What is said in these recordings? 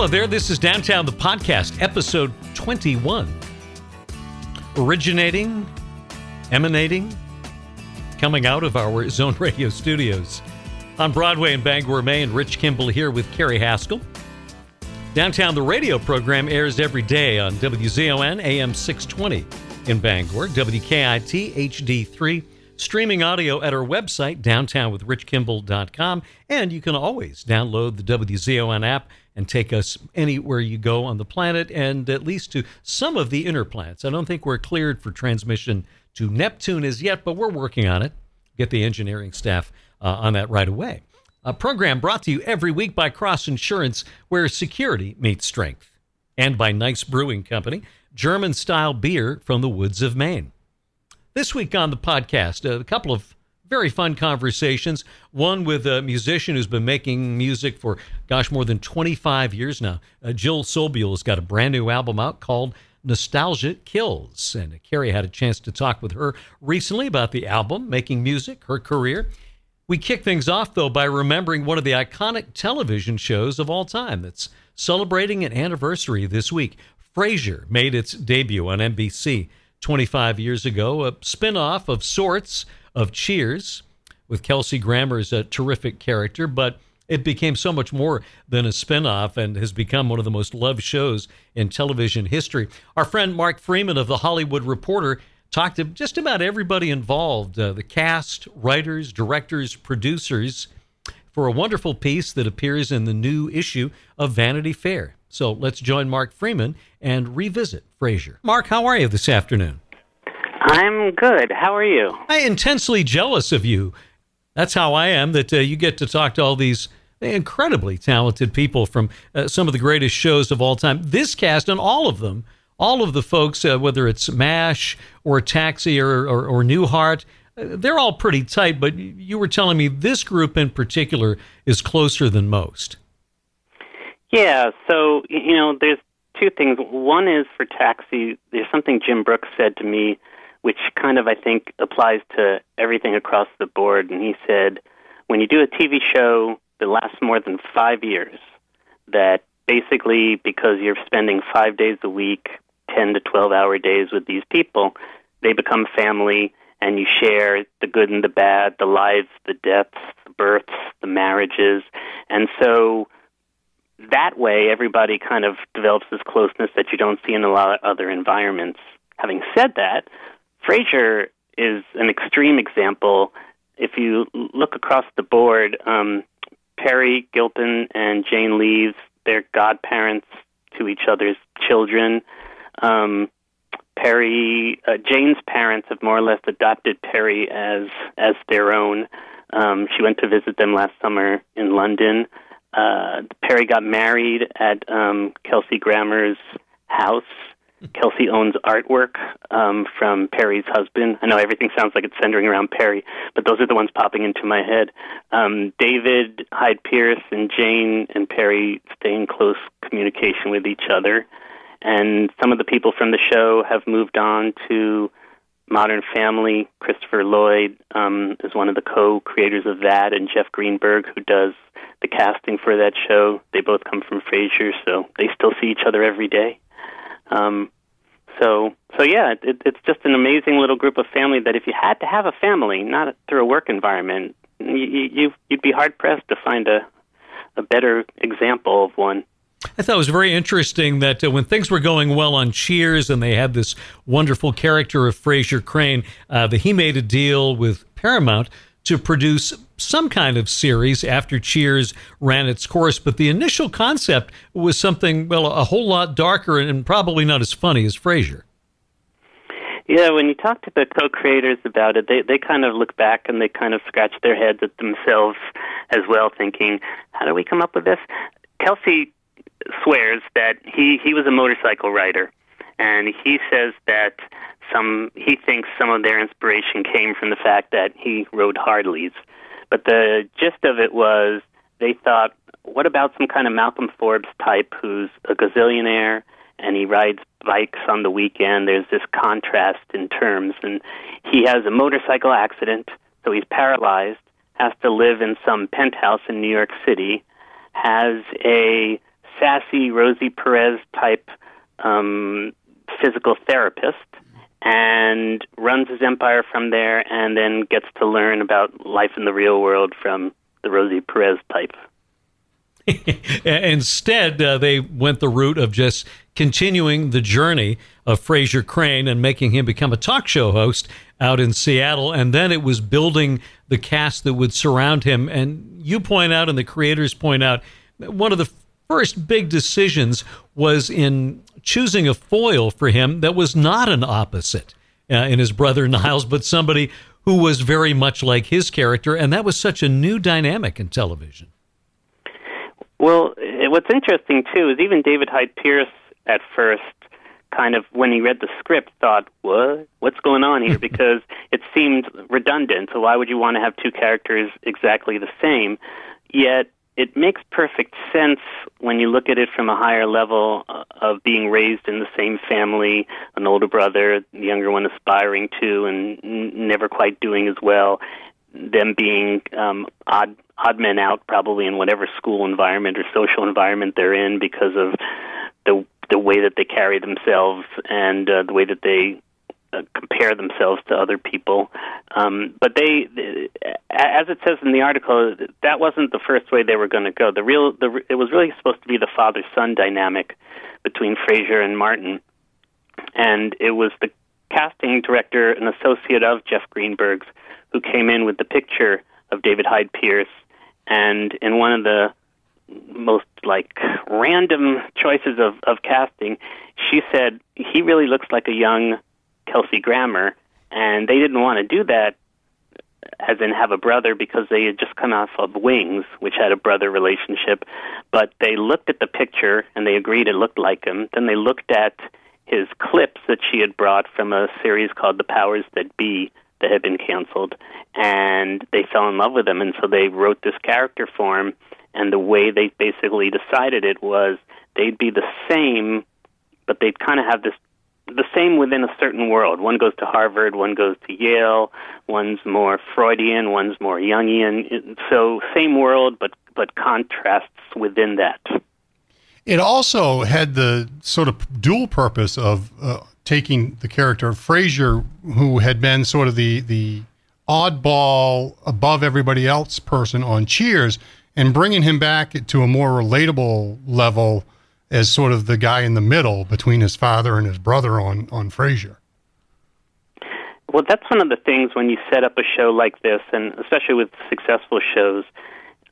Hello there, this is Downtown the Podcast, episode 21. Originating, emanating, coming out of our Zone Radio studios on Broadway in Bangor, Maine. Rich Kimball here with Carrie Haskell. Downtown the Radio program airs every day on WZON AM 620 in Bangor, WKIT HD3 streaming audio at our website, downtownwithrichkimball.com. And you can always download the WZON app and take us anywhere you go on the planet and at least to some of the inner planets. I don't think we're cleared for transmission to Neptune as yet, but we're working on it. Get the engineering staff uh, on that right away. A program brought to you every week by Cross Insurance, where security meets strength, and by Gneiss Brewing Company, German style beer from the woods of Maine. This week on the podcast, a couple of very fun conversations. One with a musician who's been making music for, gosh, more than 25 years now. Uh, Jill Sobule has got a brand new album out called Nostalgia Kills. And Carrie had a chance to talk with her recently about the album, making music, her career. We kick things off, though, by remembering one of the iconic television shows of all time that's celebrating an anniversary this week. Frasier made its debut on NBC. 25 years ago, a spin-off of sorts of Cheers with Kelsey Grammer Grammer's a terrific character, but it became so much more than a spin-off and has become one of the most loved shows in television history. Our friend Mark Freeman of the Hollywood Reporter talked to just about everybody involved, uh, the cast, writers, directors, producers, for a wonderful piece that appears in the new issue of Vanity Fair. So let's join Mark Freeman and revisit Frasier. Mark, how are you this afternoon? I'm good. How are you? I'm intensely jealous of you. That's how I am, that uh, you get to talk to all these incredibly talented people from uh, some of the greatest shows of all time. This cast and all of them, all of the folks, uh, whether it's MASH or Taxi or, or, or Newhart, uh, they're all pretty tight, but you were telling me this group in particular is closer than most. Yeah, so you know, there's two things. One is for Taxi. There's something Jim Brooks said to me, which kind of I think applies to everything across the board. And he said, when you do a TV show that lasts more than five years, that basically because you're spending five days a week, ten to twelve hour days with these people, they become family, and you share the good and the bad, the lives, the deaths, the births, the marriages, and so that way, everybody kind of develops this closeness that you don't see in a lot of other environments. Having said that, Frasier is an extreme example. If you look across the board, um, Peri Gilpin and Jane Leeves, they're godparents to each other's children. Um, Peri, uh, Jane's parents have more or less adopted Peri as as their own. Um, she went to visit them last summer in London uh, Peri got married at um, Kelsey Grammer's house. Kelsey owns artwork um, from Peri's husband. I know everything sounds like it's centering around Peri, but those are the ones popping into my head. Um, David Hyde Pierce and Jane and Peri stay in close communication with each other. And some of the people from the show have moved on to Modern Family. Christopher Lloyd um, is one of the co-creators of that, and Jeff Greenberg, who does the casting for that show. They both come from Frasier, so they still see each other every day. Um, so, so yeah, it, it's just an amazing little group of family that if you had to have a family, not through a work environment, you, you you'd be hard pressed to find a a better example of one. I thought it was very interesting that uh, when things were going well on Cheers and they had this wonderful character of Frasier Crane, uh, that he made a deal with Paramount to produce some kind of series after Cheers ran its course. But the initial concept was something, well, a whole lot darker and probably not as funny as Frasier. Yeah, when you talk to the co-creators about it, they they kind of look back and they kind of scratch their heads at themselves as well, thinking, "How do we come up with this?" Kelsey swears that he he was a motorcycle rider, and he says that some he thinks some of their inspiration came from the fact that he rode Harleys. But the gist of it was they thought, what about some kind of Malcolm Forbes type who's a gazillionaire and he rides bikes on the weekend? There's this contrast in terms, and he has a motorcycle accident, so he's paralyzed, has to live in some penthouse in New York City, has a sassy Rosie Perez type um, physical therapist and runs his empire from there and then gets to learn about life in the real world from the Rosie Perez type. Instead, uh, they went the route of just continuing the journey of Frasier Crane and making him become a talk show host out in Seattle. And then it was building the cast that would surround him. And you point out, and the creators point out, one of the first big decisions was in choosing a foil for him that was not an opposite uh, in his brother Niles, but somebody who was very much like his character. And that was such a new dynamic in television. Well, what's interesting too is even David Hyde Pierce at first kind of when he read the script thought, "What? What's going on here?" because it seemed redundant. So why would you want to have two characters exactly the same? Yet it makes perfect sense when you look at it from a higher level uh, of being raised in the same family, an older brother, the younger one aspiring to and never quite doing as well, them being um, odd odd men out probably in whatever school environment or social environment they're in because of the the way that they carry themselves and uh, the way that they uh, compare themselves to other people. Um, but they, as it says in the article, that wasn't the first way they were going to go. The real, the, it was really supposed to be the father-son dynamic between Frasier and Martin, and it was the casting director, an associate of Jeff Greenberg's, who came in with the picture of David Hyde Pierce and in one of the most like random choices of, of casting, she said he really looks like a young Kelsey Grammer, and they didn't want to do that as in have a brother because they had just come off of Wings, which had a brother relationship. But they looked at the picture and they agreed it looked like him. Then they looked at his clips that she had brought from a series called The Powers That Be, that had been canceled, and they fell in love with him, and so they wrote this character for him. And the way they basically decided it was they'd be the same, but they'd kind of have this the same within a certain world. One goes to Harvard, one goes to Yale, one's more Freudian, one's more Jungian. So same world, but but contrasts within that. It also had the sort of dual purpose of uh, taking the character of Frasier, who had been sort of the the oddball above everybody else person on Cheers, and bringing him back to a more relatable level as sort of the guy in the middle between his father and his brother on on Frasier. Well, that's one of the things when you set up a show like this, and especially with successful shows.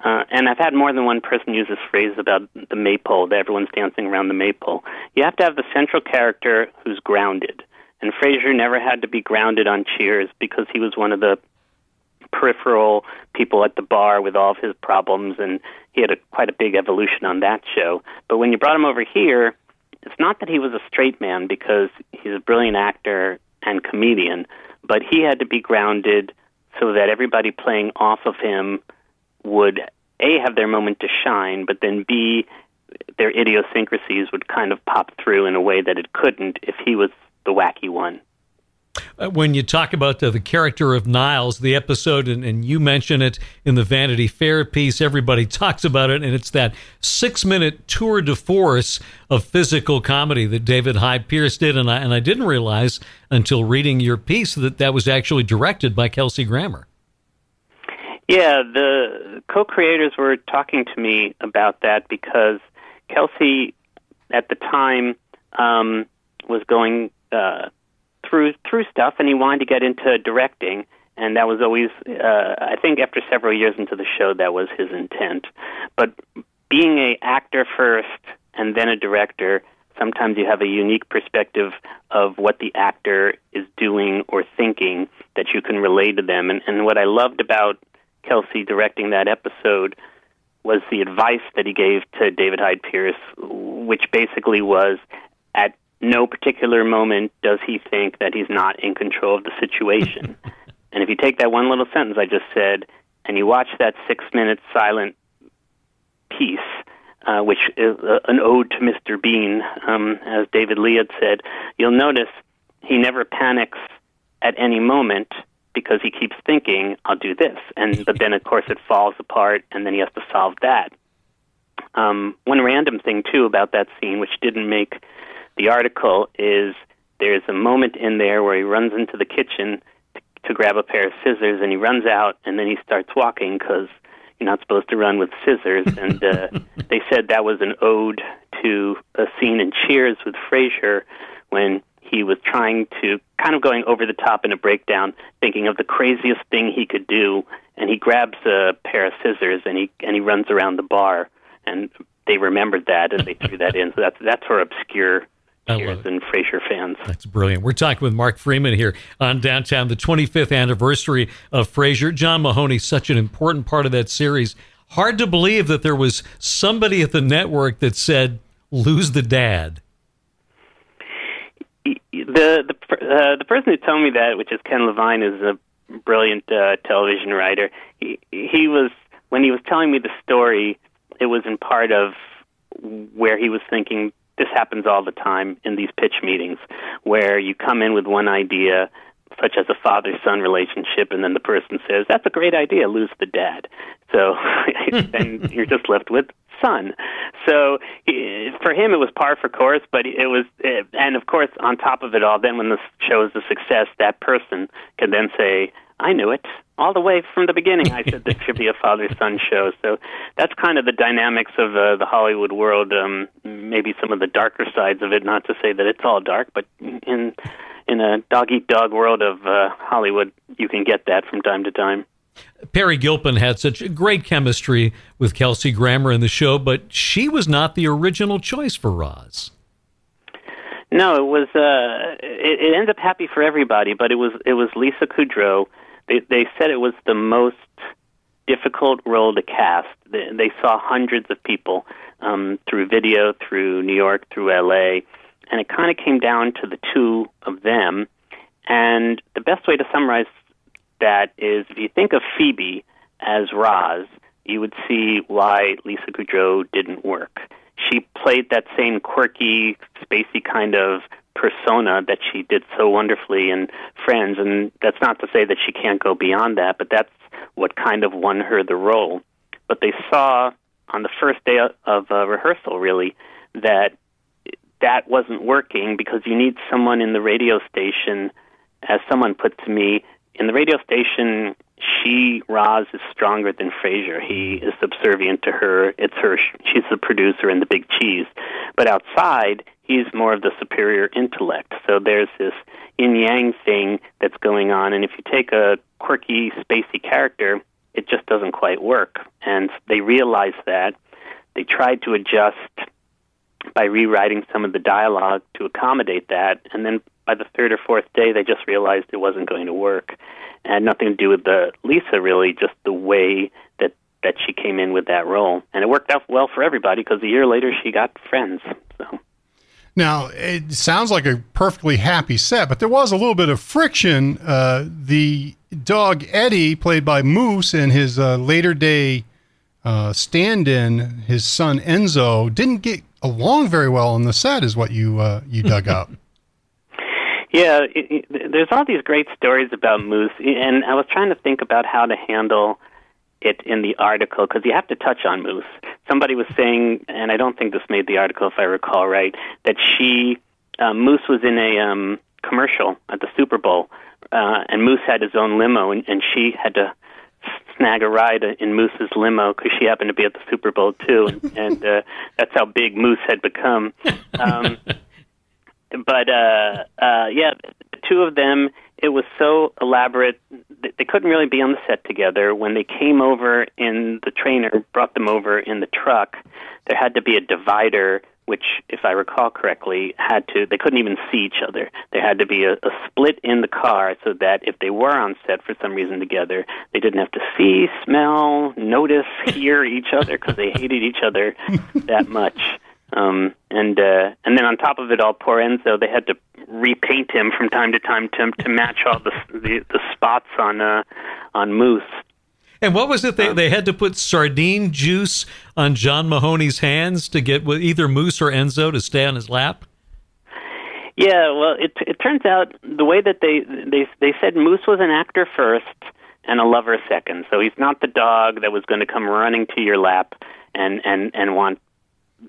Uh, and I've had more than one person use this phrase about the maypole, that everyone's dancing around the maypole. You have to have the central character who's grounded. And Frasier never had to be grounded on Cheers because he was one of the peripheral people at the bar with all of his problems, and he had a, quite a big evolution on that show. But when you brought him over here, it's not that he was a straight man because he's a brilliant actor and comedian, but he had to be grounded so that everybody playing off of him would a have their moment to shine, but then b their idiosyncrasies would kind of pop through in a way that it couldn't if he was the wacky one. Uh, when you talk about the, the, character of Niles, the episode, and, and, you mention it in the Vanity Fair piece, everybody talks about it, and it's that six minute tour de force of physical comedy that David Hyde Pierce did. And I, and I didn't realize until reading your piece that that was actually directed by Kelsey Grammer. Yeah, the co-creators were talking to me about that because Kelsey, at the time, um, was going uh, through through stuff, and he wanted to get into directing, and that was always, uh, I think, after several years into the show, that was his intent. But being a actor first and then a director, sometimes you have a unique perspective of what the actor is doing or thinking that you can relate to them. And, and what I loved about Kelsey directing that episode was the advice that he gave to David Hyde Pierce, which basically was at no particular moment does he think that he's not in control of the situation. and if you take that one little sentence I just said and you watch that six minute silent piece, uh, which is uh, an ode to Mr. Bean, um, as David Lee had said, you'll notice he never panics at any moment because he keeps thinking, I'll do this. And but then of course it falls apart and then he has to solve that. um, one random thing too about that scene, which didn't make the article, is there's a moment in there where he runs into the kitchen to, to grab a pair of scissors, and he runs out, and then he starts walking because you're not supposed to run with scissors. And uh, they said that was an ode to a scene in Cheers with Frasier when he was trying to kind of going over the top in a breakdown, thinking of the craziest thing he could do, and he grabs a pair of scissors and he and he runs around the bar, and they remembered that and they threw that in. So that's that's for obscure Cheers and Frasier fans. That's brilliant. We're talking with Mark Freeman here on Downtown, the 25th anniversary of Frasier. John Mahoney, such an important part of that series. Hard to believe that there was somebody at the network that said, "Lose the dad." The the uh, the person who told me that, which is Ken Levine, is a brilliant uh, television writer. He, he was when he was telling me the story. It was in part of where he was thinking this happens all the time in these pitch meetings, where you come in with one idea, such as a father-son relationship, and then the person says, "That's a great idea. Lose the dad." So then you're just left with son. So for him, it was par for course, but it was, eh, and of course, on top of it all, then when the show is a success, that person can then say, I knew it all the way from the beginning. I said this should be a father son show. So that's kind of the dynamics of uh, the Hollywood world. Um, maybe some of the darker sides of it. Not to say that it's all dark, but in in a dog eat dog world of uh, Hollywood, you can get that from time to time. Peri Gilpin had such great chemistry with Kelsey Grammer in the show, but she was not the original choice for Roz. No, it was. Uh, it, it ended up happy for everybody, but it was it was Lisa Kudrow. They they said it was the most difficult role to cast. They, they saw hundreds of people um, through video, through New York, through L.A., and it kind of came down to the two of them. And the best way to summarize that is if you think of Phoebe as Roz, you would see why Lisa Kudrow didn't work. She played that same quirky, spacey kind of persona that she did so wonderfully in Friends, and that's not to say that she can't go beyond that, but that's what kind of won her the role. But they saw on the first day of uh, rehearsal, really, that that wasn't working because you need someone in the radio station, as someone put to me, in the radio station, she Roz is stronger than Frasier. He is subservient to her. It's her. She's the producer and the big cheese. But outside, he's more of the superior intellect. So there's this yin yang thing that's going on. And if you take a quirky, spacey character, it just doesn't quite work. And they realize that. They tried to adjust by rewriting some of the dialogue to accommodate that. And then by the third or fourth day, they just realized it wasn't going to work. It had nothing to do with the Lisa, really, just the way that that she came in with that role, and it worked out well for everybody because a year later she got Friends. So. Now, it sounds like a perfectly happy set, but there was a little bit of friction. Uh, the dog Eddie, played by Moose, and his uh, later day uh, stand in, his son Enzo, didn't get along very well on the set, is what you, uh, you dug up. Yeah, it, it, there's all these great stories about moose, and I was trying to think about how to handle it in the article because you have to touch on moose. Somebody was saying, and I don't think this made the article if I recall right, that she uh, Moose was in a um, commercial at the Super Bowl, uh, and Moose had his own limo, and, and she had to snag a ride in Moose's limo because she happened to be at the Super Bowl too, and, and uh, that's how big Moose had become. Um, but uh, uh, yeah, two of them. It was so elaborate they couldn't really be on the set together. When they came over in the trainer brought them over in the truck, there had to be a divider which, if I recall correctly, had to they couldn't even see each other. There had to be a, a split in the car so that if they were on set for some reason together, they didn't have to see, smell, notice, hear each other because they hated each other that much. Um, and uh, and then on top of it all, poor Enzo, they had to repaint him from time to time to to match all the the, the spots on uh, on Moose. And what was it? They, um, they had to put sardine juice on John Mahoney's hands to get either Moose or Enzo to stay on his lap. Yeah, well, it it turns out the way that they they they said Moose was an actor first and a lover second. So he's not the dog that was going to come running to your lap and and and want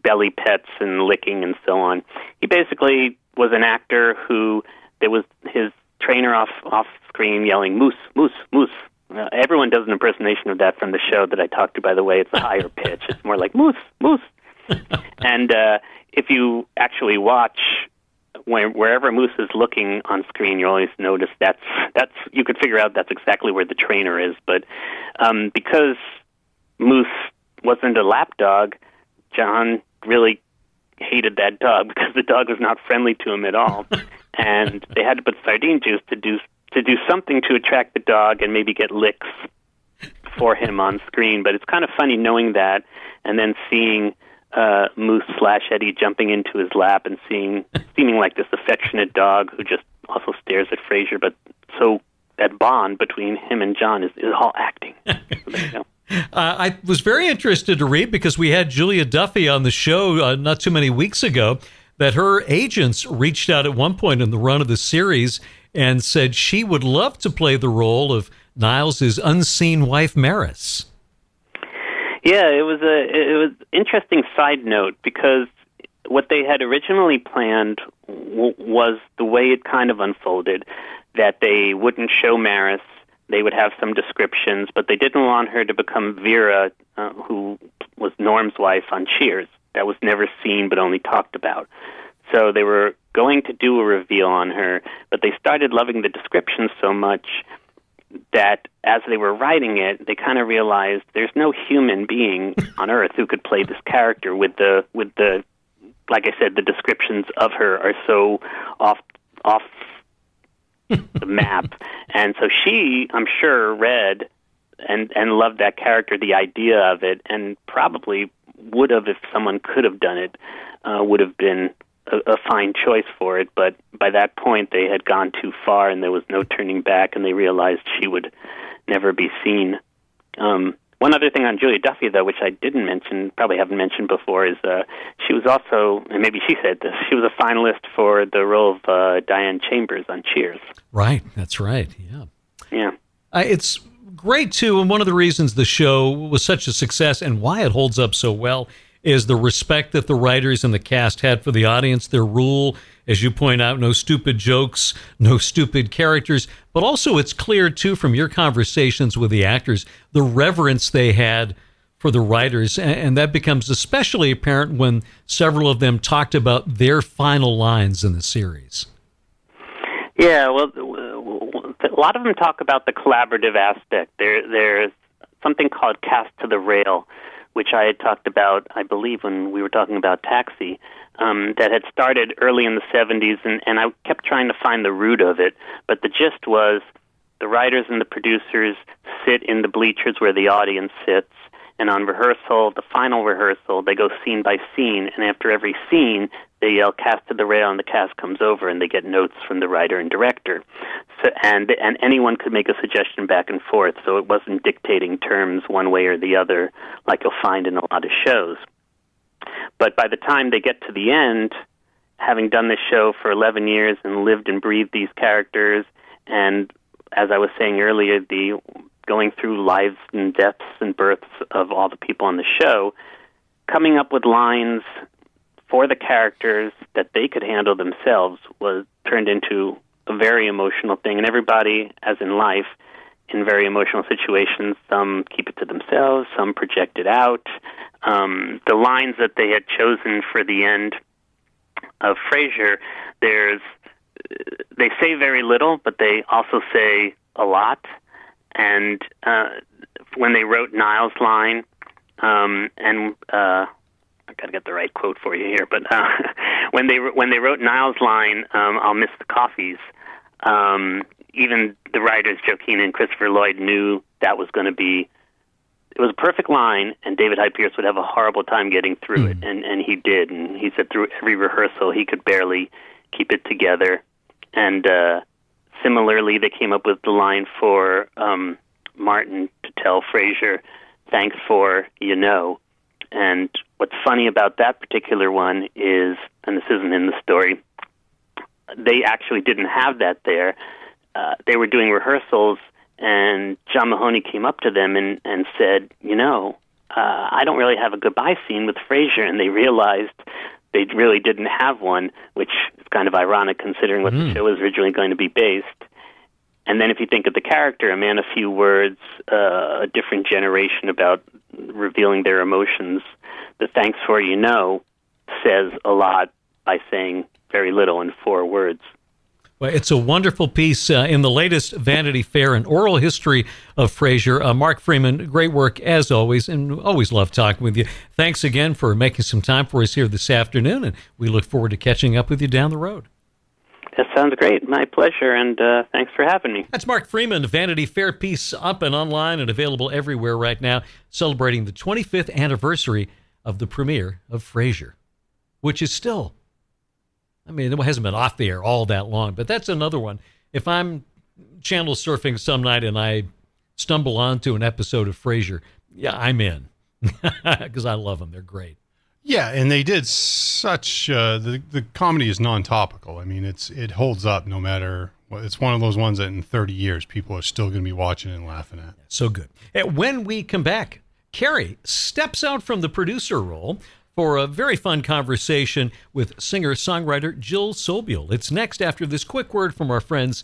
belly pets and licking and so on. He basically was an actor who there was his trainer off off screen yelling moose moose moose. Uh, everyone does an impersonation of that from the show that I talked to. By the way, it's a higher pitch. It's more like moose moose. and uh, if you actually watch where, wherever Moose is looking on screen, you always notice that's that's you could figure out that's exactly where the trainer is. But um, because Moose wasn't a lap dog, John really hated that dog because the dog was not friendly to him at all, and they had to put sardine juice to do to do something to attract the dog and maybe get licks for him on screen. But it's kind of funny knowing that and then seeing uh, Moose slash Eddie jumping into his lap and seeing seeming like this affectionate dog who just also stares at Frasier, but so that bond between him and John is, is all acting. So uh, I was very interested to read because we had Julia Duffy on the show uh, not too many weeks ago that her agents reached out at one point in the run of the series and said she would love to play the role of Niles' unseen wife, Maris. Yeah, it was a it was interesting side note because what they had originally planned w- was the way it kind of unfolded that they wouldn't show Maris, they would have some descriptions, but they didn't want her to become Vera, uh, who was Norm's wife on Cheers. That was never seen but only talked about. So they were going to do a reveal on her, but they started loving the description so much that as they were writing it, they kind of realized there's no human being on Earth who could play this character with the with the like I said, the descriptions of her are so off off the map, and so she, I'm sure, read and and loved that character, the idea of it, and probably would have if someone could have done it, uh, would have been a, a fine choice for it, but by that point they had gone too far and there was no turning back, and they realized she would never be seen. Um, one other thing on Julia Duffy, though, which I didn't mention, probably haven't mentioned before, is uh, she was also, and maybe she said this, she was a finalist for the role of uh, Diane Chambers on Cheers. Right, that's right. Yeah. Yeah. Uh, it's great, too. And one of the reasons the show was such a success and why it holds up so well is the respect that the writers and the cast had for the audience, their rule, as you point out, no stupid jokes, no stupid characters, but also it's clear too from your conversations with the actors, the reverence they had for the writers, and that becomes especially apparent when several of them talked about their final lines in the series. Yeah, well, a lot of them talk about the collaborative aspect. There, there's something called cast to the rail, which I had talked about, I believe, when we were talking about Taxi, um, that had started early in the 70s, and, and I kept trying to find the root of it. But the gist was the writers and the producers sit in the bleachers where the audience sits, and on rehearsal, the final rehearsal, they go scene by scene, and after every scene, they yell cast to the rail, and the cast comes over, and they get notes from the writer and director. So, and and anyone could make a suggestion back and forth, so it wasn't dictating terms one way or the other, like you'll find in a lot of shows. But by the time they get to the end, having done this show for 11 years and lived and breathed these characters, and as I was saying earlier, the going through lives and deaths and births of all the people on the show, coming up with lines for the characters that they could handle themselves was turned into a very emotional thing. And everybody, as in life, in very emotional situations, some keep it to themselves, some project it out. Um, the lines that they had chosen for the end of Frasier, there's they say very little, but they also say a lot. And uh, when they wrote Niles' line, um, and uh, I gotta get the right quote for you here, but uh, when they when they wrote Niles' line, um, "I'll miss the coffees," um, even the writers, Keenan and Christopher Lloyd, knew that was going to be. It was a perfect line, and David Hyde Pierce would have a horrible time getting through mm. it, and and he did. And he said through every rehearsal, he could barely keep it together. And uh, Similarly, they came up with the line for um, Martin to tell Frasier, "Thanks for you know." And what's funny about that particular one is, and this isn't in the story, they actually didn't have that there. Uh, they were doing rehearsals, and John Mahoney came up to them and, and said, "You know, uh, I don't really have a goodbye scene with Frasier, and they realized they really didn't have one, which is kind of ironic considering what mm. the hmm. show was originally going to be based. And then if you think of the character, a man, a few words, uh, a different generation about revealing their emotions, the thanks for you know says a lot by saying very little in four words. Well, it's a wonderful piece uh, in the latest Vanity Fair, an oral history of Frasier. Uh, Mark Freeman, great work as always, and always love talking with you. Thanks again for making some time for us here this afternoon, and we look forward to catching up with you down the road. That sounds great. My pleasure, and uh, thanks for having me. That's Mark Freeman, Vanity Fair piece up and online and available everywhere right now, celebrating the 25th anniversary of the premiere of Frasier, which is still I mean, it hasn't been off the air all that long, but that's another one. If I'm channel surfing some night and I stumble onto an episode of Frasier, yeah, I'm in because I love them. They're great. Yeah, and they did such uh, the the comedy is non-topical. I mean, it's it holds up no matter. It's one of those ones that in 30 years people are still going to be watching and laughing at. So good. And when we come back, Carrie steps out from the producer role for a very fun conversation with singer songwriter Jill Sobule. It's next after this quick word from our friends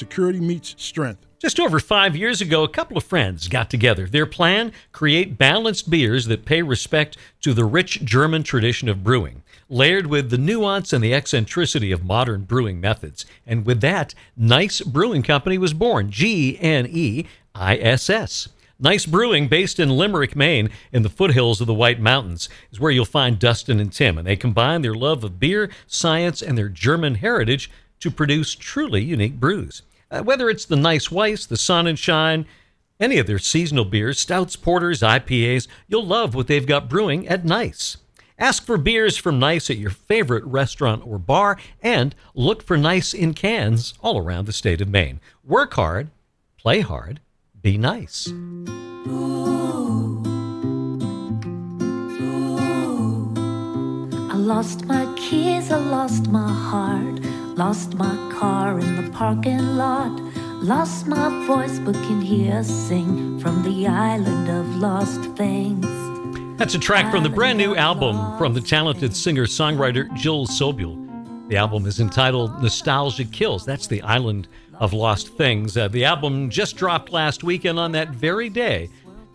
security meets strength. Just over five years ago, a couple of friends got together. Their plan create balanced beers that pay respect to the rich German tradition of brewing, layered with the nuance and the eccentricity of modern brewing methods. And with that, Gneiss Brewing Company was born G N E I S S. Gneiss Brewing, based in Limerick, Maine, in the foothills of the White Mountains, is where you'll find Dustin and Tim, and they combine their love of beer, science, and their German heritage to produce truly unique brews. Uh, whether it's the Gneiss Weiss, the Sun and Shine, any of their seasonal beers, stouts, porters, IPAs, you'll love what they've got brewing at Gneiss. Ask for beers from Gneiss at your favorite restaurant or bar, and look for Gneiss in cans all around the state of Maine. Work hard, play hard, be nice. I lost my keys, I lost my heart, lost my car in the parking lot, lost my voice but can hear sing from the island of lost things. That's a track from the brand new album from the talented singer songwriter Jill Sobule. The album is entitled Nostalgia Kills. That's the island of Lost Things. Uh, the album just dropped last week, and on that very day,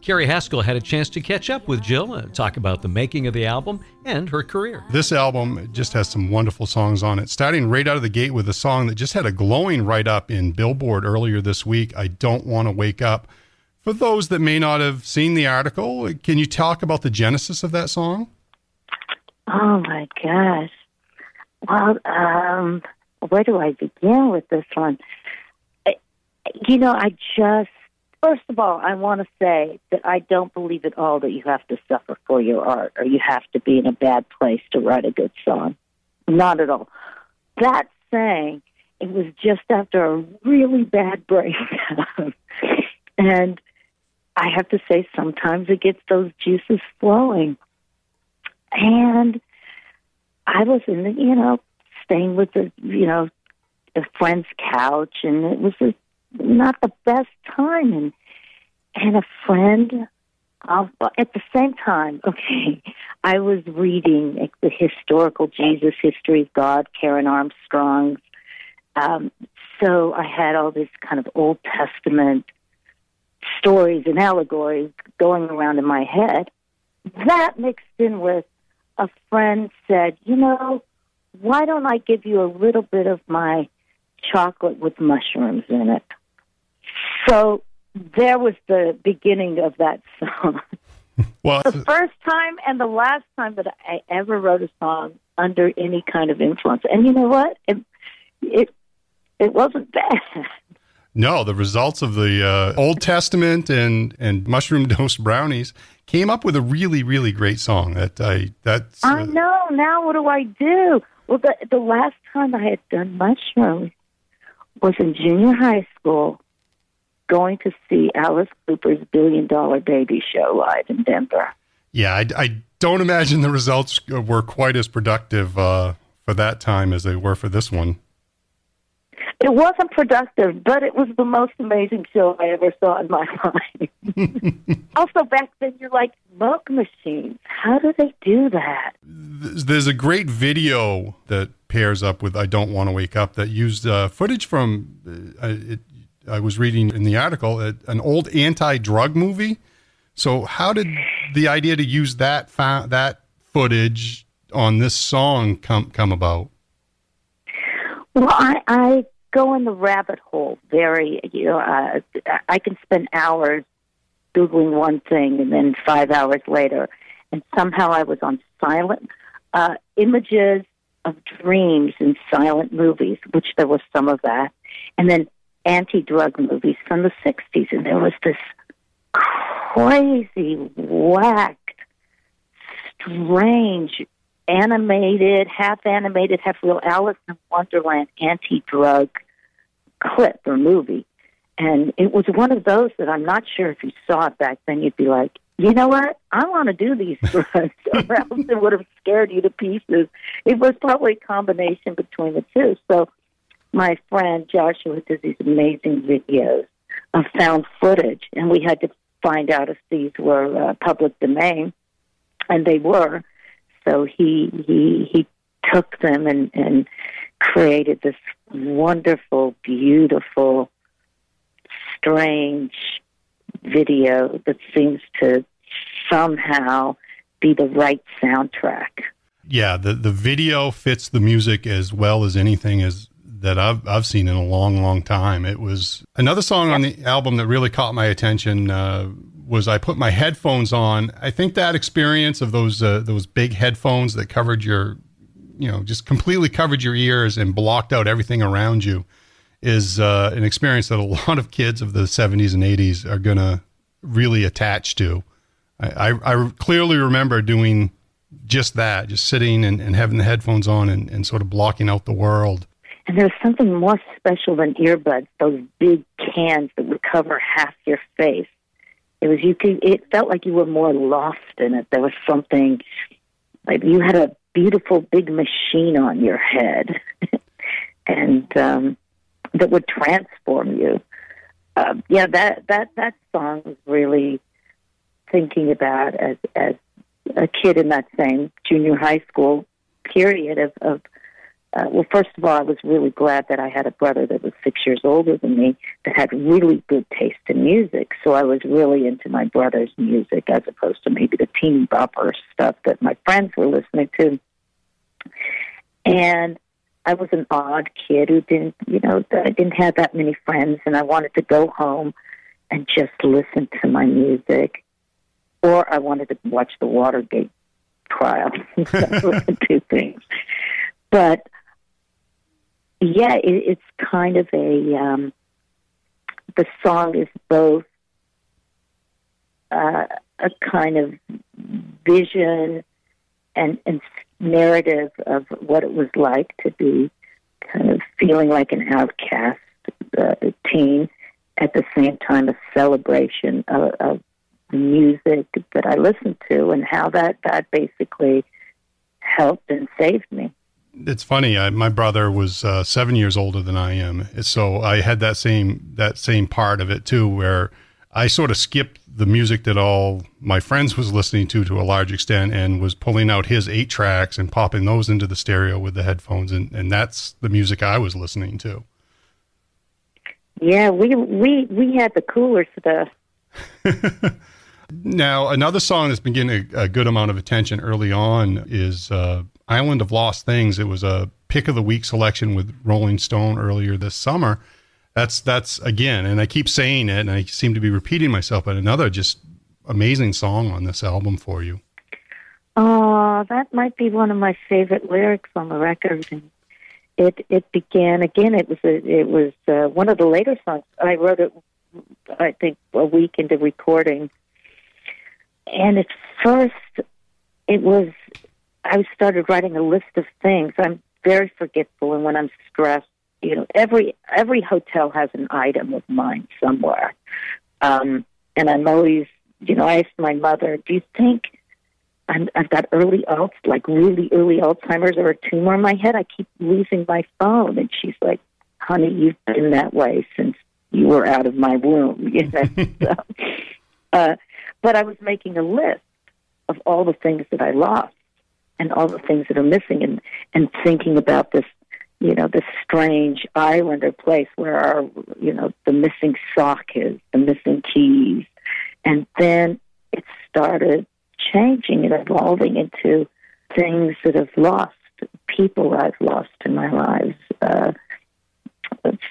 Carrie Haskell had a chance to catch up with Jill, and talk about the making of the album and her career. This album just has some wonderful songs on it, starting right out of the gate with a song that just had a glowing write up in Billboard earlier this week. I Don't Want to Wake Up. For those that may not have seen the article, can you talk about the genesis of that song? Oh my gosh. Well, um, where do I begin with this one? You know, I just, first of all, I want to say that I don't believe at all that you have to suffer for your art or you have to be in a bad place to write a good song. Not at all. That saying, it was just after a really bad breakdown. and I have to say, sometimes it gets those juices flowing. And I was in the, you know, staying with the, you know, a friend's couch, and it was a not the best time. And and a friend uh, at the same time okay i was reading like, the historical jesus history of god karen armstrong's um, so i had all this kind of old testament stories and allegories going around in my head. That mixed in with a friend said you know why don't i give you a little bit of my chocolate with mushrooms in it so there was the beginning of that song. Well, the first time and the last time that I ever wrote a song under any kind of influence. And you know what? It it, it wasn't bad. No, the results of the uh, Old Testament and and mushroom dose brownies came up with a really really great song. That I that's uh, I know. Now what do I do? Well, the the last time I had done mushrooms was in junior high school, going to see Alice Cooper's Billion Dollar Baby Show live in Denver. Yeah, I, I don't imagine the results were quite as productive uh, for that time as they were for this one. It wasn't productive, but it was the most amazing show I ever saw in my life. also, back then, you're like, smoke machines. How do they do that? There's a great video that pairs up with I Don't Want to Wake Up that used uh, footage from, uh, it, I was reading in the article, uh, an old anti drug movie. So, how did the idea to use that, fa- that footage on this song come, come about? Well, I, I go in the rabbit hole very, you know, uh, I can spend hours Googling one thing and then five hours later, and somehow I was on silent uh, images of dreams in silent movies, which there was some of that, and then anti drug movies from the 60s, and there was this crazy, whacked, strange animated, half animated, half real Alice in Wonderland anti drug clip or movie. And it was one of those that I'm not sure if you saw it back then, you'd be like, you know what? I want to do these drugs, or else it would have scared you to pieces. It was probably a combination between the two. So my friend Joshua does these amazing videos of found footage, and we had to find out if these were uh, public domain, and they were. So he he he took them and and created this wonderful, beautiful, strange video that seems to somehow be the right soundtrack. Yeah, the the video fits the music as well as anything as that I've I've seen in a long, long time. It was another song on the album that really caught my attention. Uh, was I put my headphones on. I think that experience of those uh, those big headphones that covered your, you know, just completely covered your ears and blocked out everything around you, is uh, an experience that a lot of kids of the 70s and 80s are gonna really attach to. I, I, I clearly remember doing just that, just sitting and, and having the headphones on and, and sort of blocking out the world. And there's something more special than earbuds, those big cans that would cover half your face. It was you could. It felt like you were more lost in it. There was something like you had a beautiful big machine on your head, and um, that would transform you. Uh, yeah, that that that song was really thinking about as as a kid in that same junior high school period of, of uh, well, first of all, I was really glad that I had a brother that was six years older than me that had really good taste in music. So I was really into my brother's music as opposed to maybe the teen bopper stuff that my friends were listening to. And I was an odd kid who didn't, you know, I didn't have that many friends, and I wanted to go home and just listen to my music, or I wanted to watch the Watergate trial. Those were the two things. But yeah, it, it's kind of a um, the song is both uh, a kind of vision and, and narrative of what it was like to be kind of feeling like an outcast uh, teen, at the same time a celebration of, of music that I listened to and how that that basically helped and saved me it's funny. I, my brother was uh, seven years older than I am, so I had that same that same part of it too, where I sort of skipped the music that all my friends was listening to to a large extent, and was pulling out his eight tracks and popping those into the stereo with the headphones, and, and that's the music I was listening to. Yeah, we we we had the cooler stuff. now, another song that's been getting a, a, good amount of attention early on is uh, Island of Lost Things. It was a pick of the week selection with Rolling Stone earlier this summer. That's that's again, and I keep saying it, and I seem to be repeating myself, but another just amazing song on this album for you. Oh, that might be one of my favorite lyrics on the record. And it it began again. It was a, it was uh, one of the later songs. I wrote it, I think, a week into recording, and at first it was I started writing a list of things. I'm very forgetful, and when I'm stressed, you know, every every hotel has an item of mine somewhere, um, and I'm always, you know, I asked my mother, "Do you think?" I'm, I've got early Alz, like really early Alzheimer's or a tumor in my head. I keep losing my phone. And she's like, honey, you've been that way since you were out of my womb, you know. so, uh, but I was making a list of all the things that I lost and all the things that are missing and, and thinking about this, you know, this strange island or place where our, you know, the missing sock is, the missing keys. And then it started changing and evolving into things that have lost, people I've lost in my lives, uh,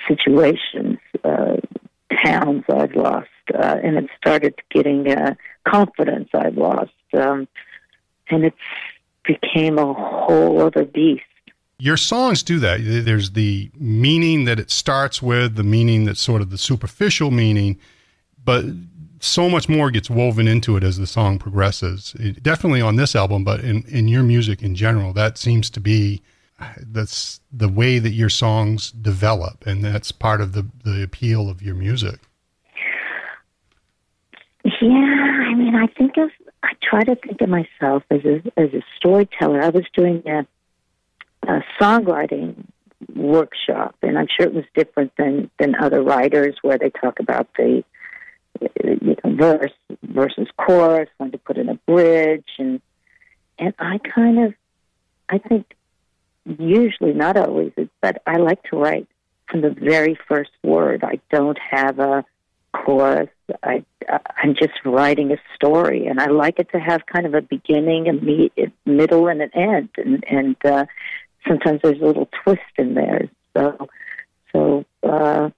situations, uh, towns I've lost, uh, and it started getting uh, confidence I've lost, um, and it became a whole other beast. Your songs do that. There's the meaning that it starts with, the meaning that's sort of the superficial meaning, but so much more gets woven into it as the song progresses. It, definitely on this album, but in, in your music in general, that seems to be that's the way that your songs develop, and that's part of the the appeal of your music. Yeah, I mean, I think of I try to think of myself as a as a storyteller. I was doing a, a songwriting workshop, and I'm sure it was different than than other writers where they talk about the you know, verse versus chorus, when to put in a bridge, and and I kind of, I think, usually not always, but I like to write from the very first word. I don't have a chorus. I I'm just writing a story, and I like it to have kind of a beginning, a me, middle, and an end, and and uh, sometimes there's a little twist in there. So so. Uh,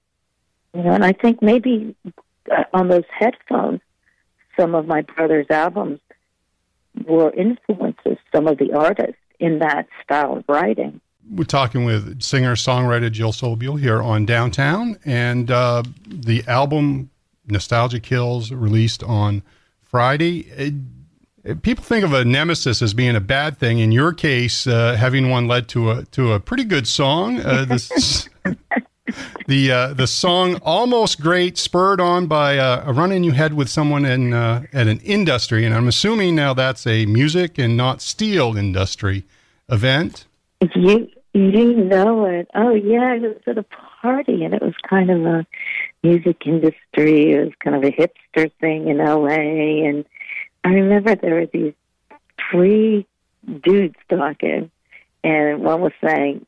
you know, and I think maybe uh, on those headphones, some of my brother's albums were influences, some of the artists in that style of writing. We're talking with singer songwriter Jill Sobule here on Downtown, and uh, the album Nostalgia Kills released on Friday. It, it, people think of a nemesis as being a bad thing. In your case, uh, having one led to a to a pretty good song. Uh, this, the uh, the song "Almost Great" spurred on by uh, a run-in you had with someone in uh, at an industry, and I'm assuming now that's a music and not steel industry event. You you know it? Oh yeah, it was at a party, and it was kind of a music industry. It was kind of a hipster thing in L.A. And I remember there were these three dudes talking, and one was saying,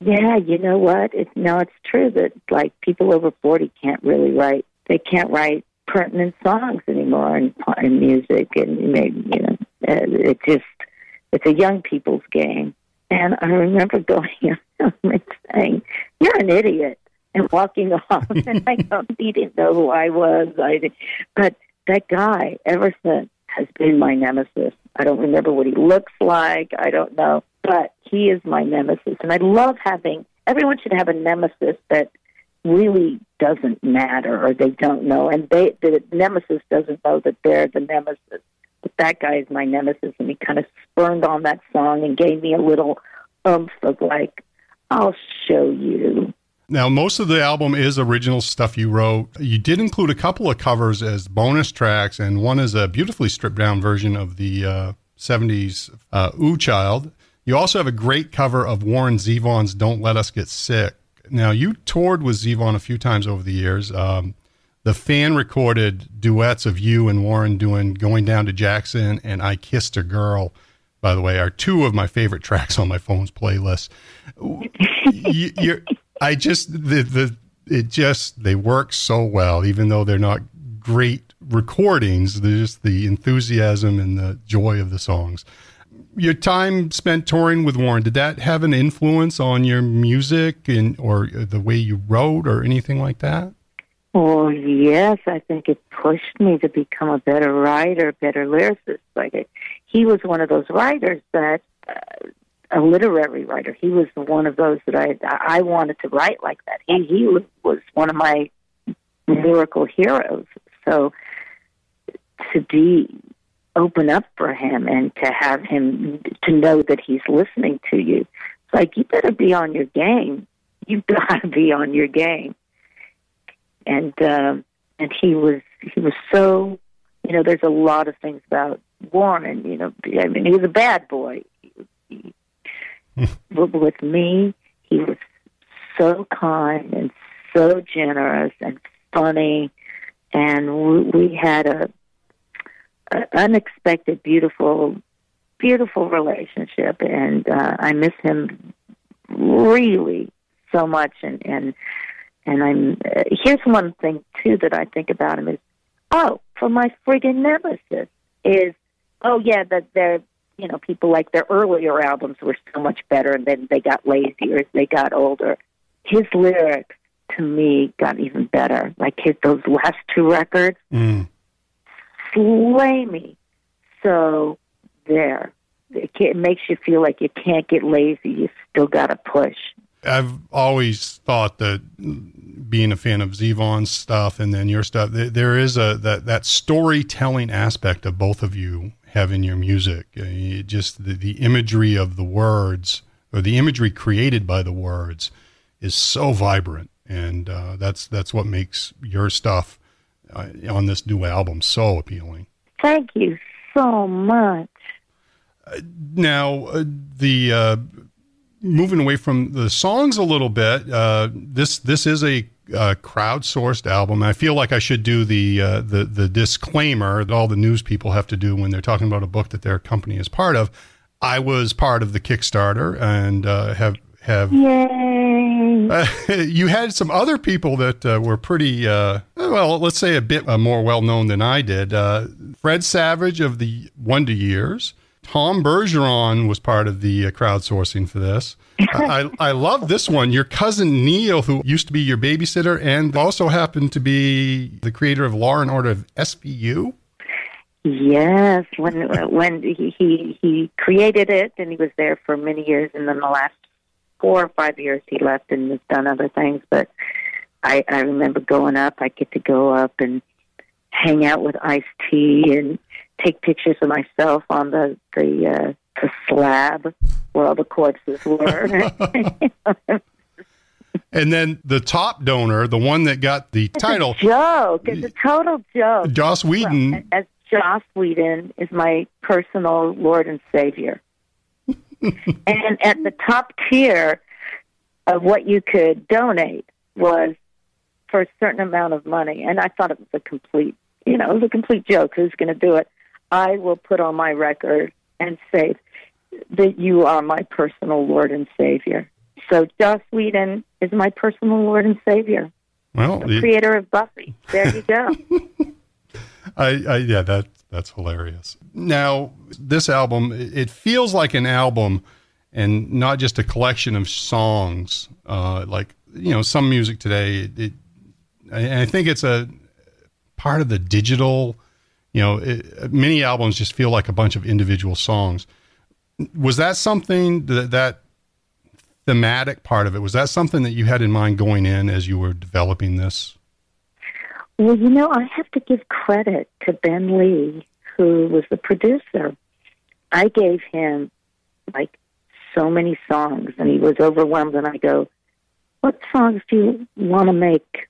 yeah, you know what? It's no, it's true that like people over forty can't really write. They can't write pertinent songs anymore in, in music, and maybe you know, uh, it just it's a young people's game. And I remember going and saying, "You're an idiot," and walking off. and I don't, he didn't know who I was. I, but that guy, ever since, has been my nemesis. I don't remember what he looks like. I don't know but he is my nemesis. And I love having, everyone should have a nemesis that really doesn't matter or they don't know. And they, the nemesis doesn't know that they're the nemesis. But that guy is my nemesis. And he kind of spurned on that song and gave me a little oomph of like, I'll show you. Now, most of the album is original stuff you wrote. You did include a couple of covers as bonus tracks, and one is a beautifully stripped down version of the uh, 70s uh, Ooh Child. You also have a great cover of Warren Zevon's Don't Let Us Get Sick. Now, you toured with Zevon a few times over the years. Um, the fan recorded duets of you and Warren doing Going Down to Jackson and I Kissed a Girl, by the way, are two of my favorite tracks on my phone's playlist. you, I just, the, the, it just, they work so well, even though they're not great recordings. There's just the enthusiasm and the joy of the songs your time spent touring with Warren, did that have an influence on your music and or the way you wrote or anything like that? Oh yes, I think it pushed me to become a better writer, better lyricist. Like it, he was one of those writers that uh, a literary writer. He was one of those that I I wanted to write like that. He he was, one of my lyrical heroes. So to be open up for him and to have him to know that he's listening to you, it's like you better be on your game. You've got to be on your game. And uh, and he was he was so you know. There's a lot of things about Warren. You know, I mean, he was a bad boy. with me, he was so kind and so generous and funny, and we, we had a, a unexpected, beautiful, beautiful relationship. And uh, I miss him really so much. And and and I'm uh, here's one thing too that I think about him is, oh, for my friggin' nemesis is, oh yeah, that they're you know, people like their earlier albums were so much better and then they got lazier as they got older. His lyrics to me got even better. Like his those last two records. Mm. Slay me. So there. It, it makes you feel like you can't get lazy. You still got to push. I've always thought that being a fan of Zevon's stuff and then your stuff, there is a that that storytelling aspect of both of you have in your music. Uh, just the, the imagery of the words or the imagery created by the words is so vibrant, and uh, that's that's what makes your stuff uh, on this new album so appealing. Thank you so much. Uh, now uh, the uh, moving away from the songs a little bit. this this is a uh, crowdsourced album. I feel like I should do the uh, the the disclaimer that all the news people have to do when they're talking about a book that their company is part of. I was part of the Kickstarter and uh, have have. Yay! you had some other people that uh, were pretty uh, well, let's say a bit uh, more well known than I did. Fred Savage of the Wonder Years. Tom Bergeron was part of the uh, crowdsourcing for this. I, I love this one. Your cousin Neil, who used to be your babysitter and also happened to be the creator of Law and Order of SVU. Yes, when when he, he he created it, and he was there for many years, and then the last four or five years he left and has done other things. But I I remember going up. I get to go up and hang out with Ice T and take pictures of myself on the the uh, the slab where all the corpses were. and then the top donor, the one that got the it's title, a joke. It's a total joke. Joss Whedon. Well, as Joss Whedon is my personal Lord and Savior. and at the top tier of what you could donate was for a certain amount of money, and I thought it was a complete, you know, it was a complete joke. Who's going to do it? I will put on my record and say that you are my personal Lord and Savior. So Joss Whedon is my personal Lord and Savior. Well, the creator of Buffy. There you go. I, I, yeah, that that's hilarious. Now, this album it feels like an album and not just a collection of songs. Uh, like you know, some music today. It, it I, I think it's a part of the digital you know, it, many albums just feel like a bunch of individual songs. Was that something that, that thematic part of it was that something that you had in mind going in as you were developing this? Well, you know, I have to give credit to Ben Lee, who was the producer. I gave him like so many songs, and he was overwhelmed. And I go, "What songs do you want to make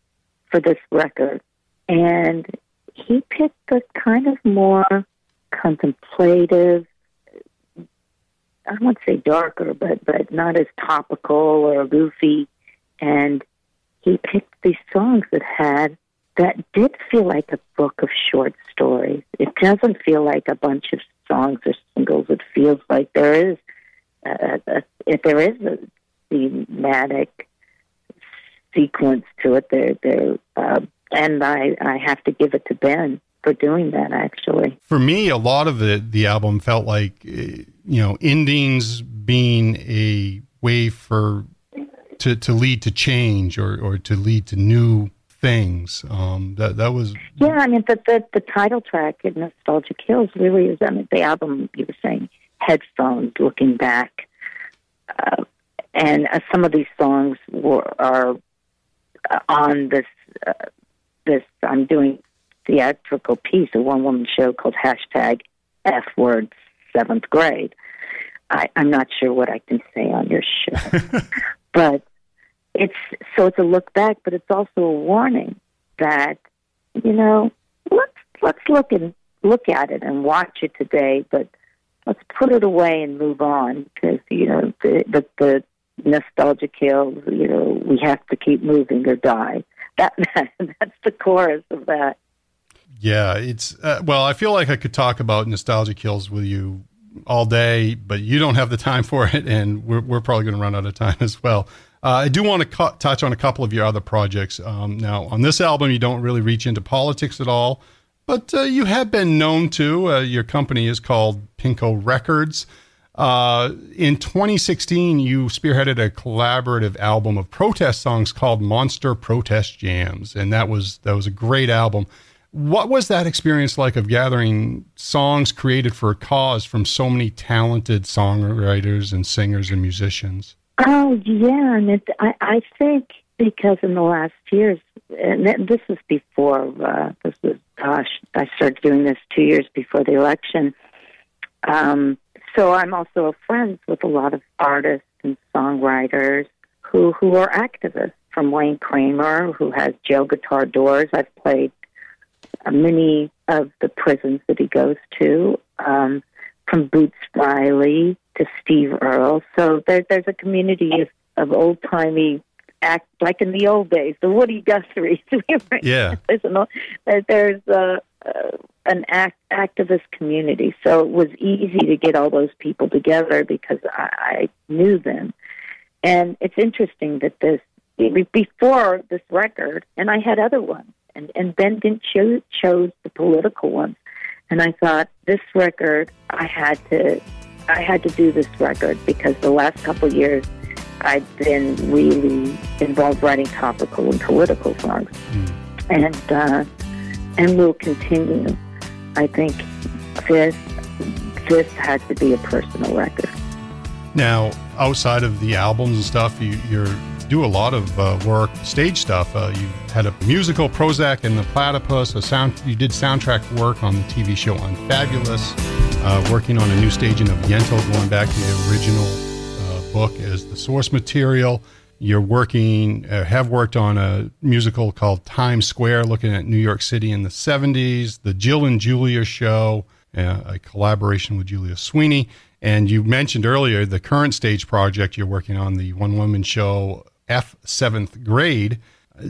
for this record?" And he picked a kind of more contemplative, I won't say darker, but but not as topical or goofy. And he picked these songs that had that did feel like a book of short stories. It doesn't feel like a bunch of songs or singles. It feels like there is a, a, if there is a thematic sequence to it. There, there uh, and I, I have to give it to Ben for doing that actually. For me a lot of the the album felt like eh, you know endings being a way for to to lead to change or or to lead to new things. Um that that was yeah i mean the the, the title track in nostalgia kills really is i mean the album you were saying headphones looking back uh, and uh, some of these songs were are uh, on this uh, this. I'm doing theatrical piece, a one woman show called hashtag F word seventh grade. I, I'm not sure what I can say on your show, but it's so it's a look back, but it's also a warning that you know let's let's look and look at it and watch it today, but let's put it away and move on because you know the, the the nostalgia kills. You know we have to keep moving or die. That, that that's the chorus of that. Yeah, it's uh, well. I feel like I could talk about nostalgia kills with you all day, but you don't have the time for it, and we're we're probably going to run out of time as well. Uh, I do want to cu- touch on a couple of your other projects. Um, now, on this album, you don't really reach into politics at all, but uh, you have been known to. Uh, your company is called Pinko Records. Uh, in 2016, you spearheaded a collaborative album of protest songs called Monster Protest Jams, and that was that was a great album. What was that experience like of gathering songs created for a cause from so many talented songwriters and singers and musicians? Oh yeah, and it, I, I think because in the last years, and this was before uh, this was gosh, I started doing this two years before the election. Um, so I'm also friends with a lot of artists and songwriters who who are activists. From Wayne Kramer, who has jail guitar doors. I've played many of the prisons that he goes to, um, from Boots Riley to Steve Earle. So there, there's a community of, of old timey act like in the old days, the Woody Guthrie. yeah, there's an, there's a, uh, an act, activist community, so it was easy to get all those people together because I, I knew them. And it's interesting that this before this record, and I had other ones and and Ben didn't choose chose the political ones, and I thought this record I had to I had to do this record because the last couple of years I've been really involved writing topical and political songs, mm. and uh, and will continue. I think this this had to be a personal record. Now, outside of the albums and stuff, you, do a lot of uh, work, stage stuff. Uh, you had a musical, Prozac and the Platypus. A sound, you did soundtrack work on the TV show Unfabulous. Uh, working on a new staging of Yentl, going back to the original uh, book as the source material. You're working, uh, have worked on a musical called Times Square, looking at New York City in the 70s. The Jill and Julia show, uh, a collaboration with Julia Sweeney. And you mentioned earlier the current stage project you're working on, the one woman show F seventh grade.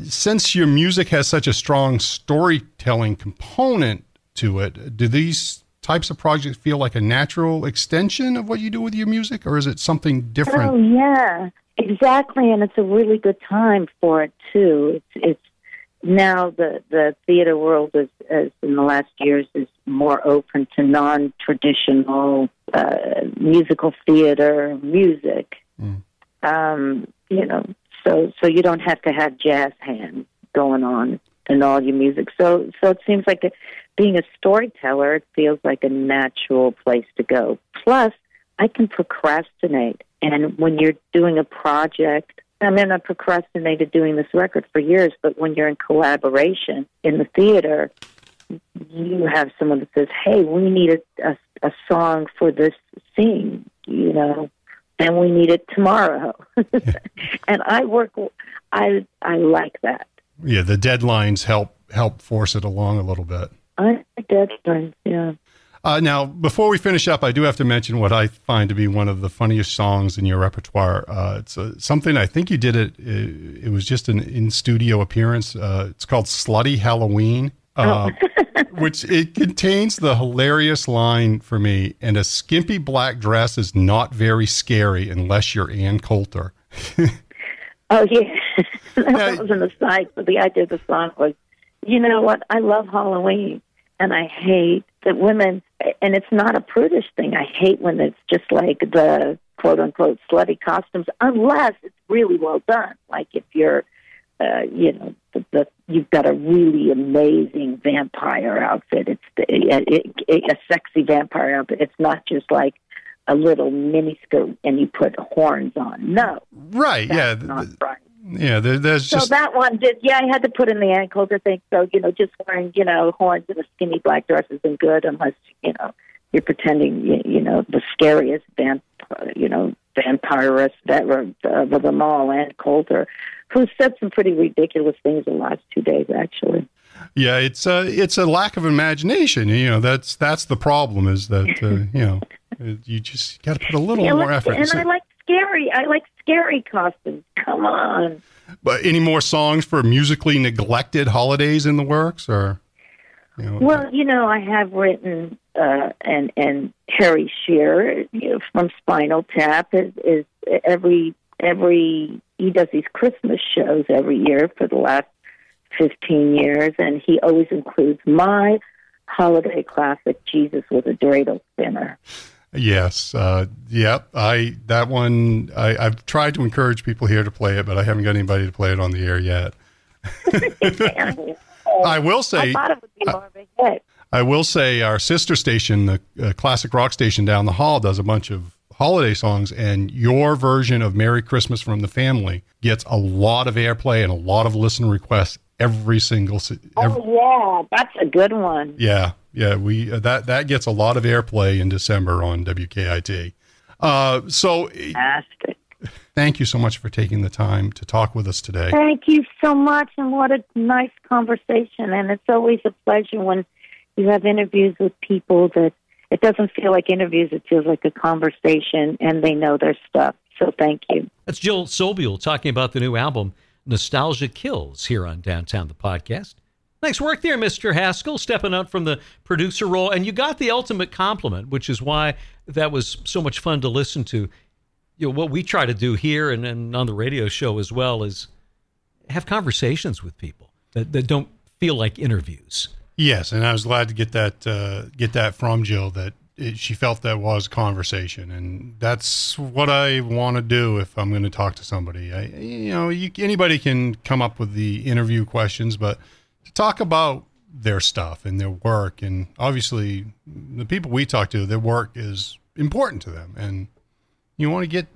Since your music has such a strong storytelling component to it, do these types of projects feel like a natural extension of what you do with your music, or is it something different? Oh yeah, exactly, and it's a really good time for it too. It's it's now the the theater world is, is in the last years is more open to non traditional uh, musical theater music. Mm. Um, you know, so so you don't have to have jazz hands going on in all your music. So so it seems like a, being a storyteller, it feels like a natural place to go. Plus, I can procrastinate, and when you're doing a project. I mean, I procrastinated doing this record for years, but when you're in collaboration in the theater, you have someone that says, "Hey, we need a, a, a song for this scene," you know, and we need it tomorrow. and I work. I I like that. Yeah, the deadlines help help force it along a little bit. I deadlines. Yeah. Uh, now, before we finish up, I do have to mention what I find to be one of the funniest songs in your repertoire. Uh, it's uh, something I think you did it. It, it was just an in studio appearance. Uh, it's called "Slutty Halloween." Uh, oh. which it contains the hilarious line for me, and a skimpy black dress is not very scary unless you're Ann Coulter. oh yeah, that was an aside. But the idea of the song was, you know what? I love Halloween, and I hate that women. And it's not a prudish thing. I hate when it's just like the quote unquote slutty costumes, unless it's really well done. Like if you're uh, you know, the, the, you've got a really amazing vampire outfit. It's the, it, it, a sexy vampire outfit. It's not just like a little miniskirt and you put horns on. No, right? Yeah, not right. Yeah, there, there's just so just that one did. Yeah, I had to put in the ankles. I think so. You know, just wearing you know horns and a skinny black dress isn't good unless you know you're pretending you, you know the scariest vamp, you know vampirist ever of them all, Ann Coulter, who said some pretty ridiculous things the last two days actually. Yeah, it's a it's a lack of imagination. You know, that's that's the problem. Is that uh, you know you just got to put a little yeah, more effort. And I like scary. I like scary costumes. Come on. But any more songs for musically neglected holidays in the works, or? You know, well, you know, I have written, uh, and and Harry Shearer you know, from Spinal Tap is, is every every he does these Christmas shows every year for the last fifteen years, and he always includes my holiday classic, Jesus was a dreidel spinner. Yes. Uh, yep. I that one. I, I've tried to encourage people here to play it, but I haven't got anybody to play it on the air yet. I will say. I thought it would be more of a hit. I will say our sister station, the uh, classic rock station down the hall, does a bunch of holiday songs, and your version of "Merry Christmas from the Family" gets a lot of airplay and a lot of listener requests every single. Every, oh yeah, that's a good one. Yeah, yeah, we uh, that that gets a lot of airplay in December on WKIT. Uh, so, fantastic. Thank you so much for taking the time to talk with us today. Thank you so much, and what a nice conversation. And it's always a pleasure when you have interviews with people that it doesn't feel like interviews; it feels like a conversation, and they know their stuff. So, thank you. That's Jill Sobule talking about the new album "Nostalgia Kills" here on Downtown the Podcast. Nice work there, Mr. Haskell, stepping up from the producer role. And you got the ultimate compliment, which is why that was so much fun to listen to. You know, what we try to do here and, and on the radio show as well is have conversations with people that, that don't feel like interviews. Yes, and I was glad to get that uh, get that from Jill that it, she felt that was conversation, and that's what I want to do if I'm going to talk to somebody. I, you know, you, anybody can come up with the interview questions, but to talk about their stuff and their work. And obviously, the people we talk to, their work is important to them, and you want to get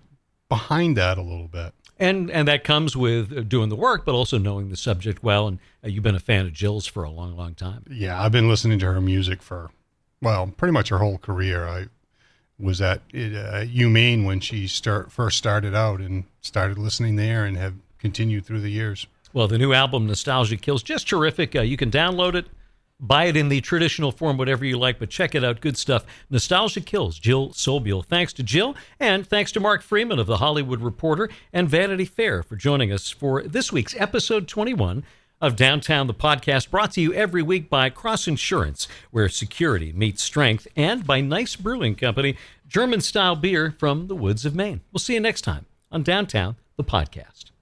behind that a little bit. And and that comes with doing the work, but also knowing the subject well. And uh, you've been a fan of Jill's for a long, long time. Yeah, I've been listening to her music for well, pretty much her whole career. I was at uh, UMaine when she start first started out, and started listening there, and have continued through the years. Well, the new album, Nostalgia Kills, just terrific. Uh, you can download it, buy it in the traditional form, whatever you like, but check it out. Good stuff. Nostalgia Kills, Jill Sobule. Thanks to Jill, and thanks to Mark Freeman of The Hollywood Reporter and Vanity Fair for joining us for this week's episode 21 of Downtown the Podcast, brought to you every week by Cross Insurance, where security meets strength, and by Gneiss Brewing Company, German style beer from the woods of Maine. We'll see you next time on Downtown the Podcast.